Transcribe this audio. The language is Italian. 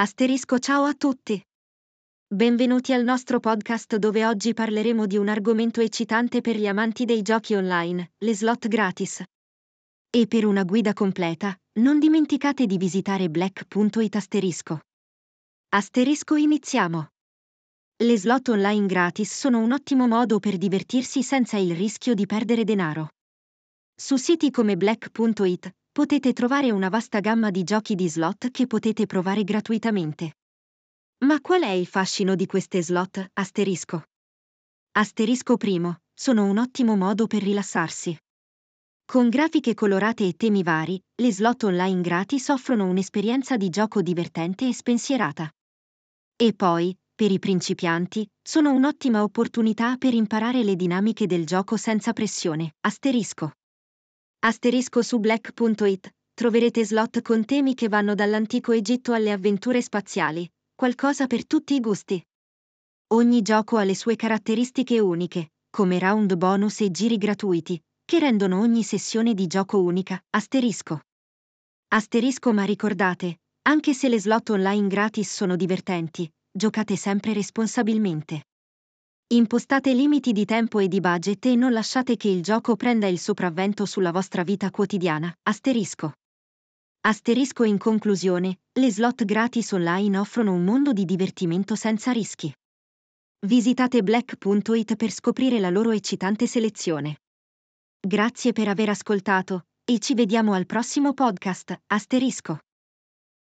Asterisco ciao a tutti. Benvenuti al nostro podcast dove oggi parleremo di un argomento eccitante per gli amanti dei giochi online, le slot gratis. E per una guida completa, non dimenticate di visitare black.it asterisco. Asterisco iniziamo. Le slot online gratis sono un ottimo modo per divertirsi senza il rischio di perdere denaro. Su siti come black.it potete trovare una vasta gamma di giochi di slot che potete provare gratuitamente. Ma qual è il fascino di queste slot? Asterisco. Asterisco primo, sono un ottimo modo per rilassarsi. Con grafiche colorate e temi vari, le slot online gratis offrono un'esperienza di gioco divertente e spensierata. E poi, per i principianti, sono un'ottima opportunità per imparare le dinamiche del gioco senza pressione. Asterisco. Asterisco su black.it troverete slot con temi che vanno dall'antico Egitto alle avventure spaziali, qualcosa per tutti i gusti. Ogni gioco ha le sue caratteristiche uniche, come round bonus e giri gratuiti, che rendono ogni sessione di gioco unica. Asterisco. Asterisco ma ricordate, anche se le slot online gratis sono divertenti, giocate sempre responsabilmente. Impostate limiti di tempo e di budget e non lasciate che il gioco prenda il sopravvento sulla vostra vita quotidiana. Asterisco. Asterisco in conclusione, le slot gratis online offrono un mondo di divertimento senza rischi. Visitate black.it per scoprire la loro eccitante selezione. Grazie per aver ascoltato, e ci vediamo al prossimo podcast. Asterisco.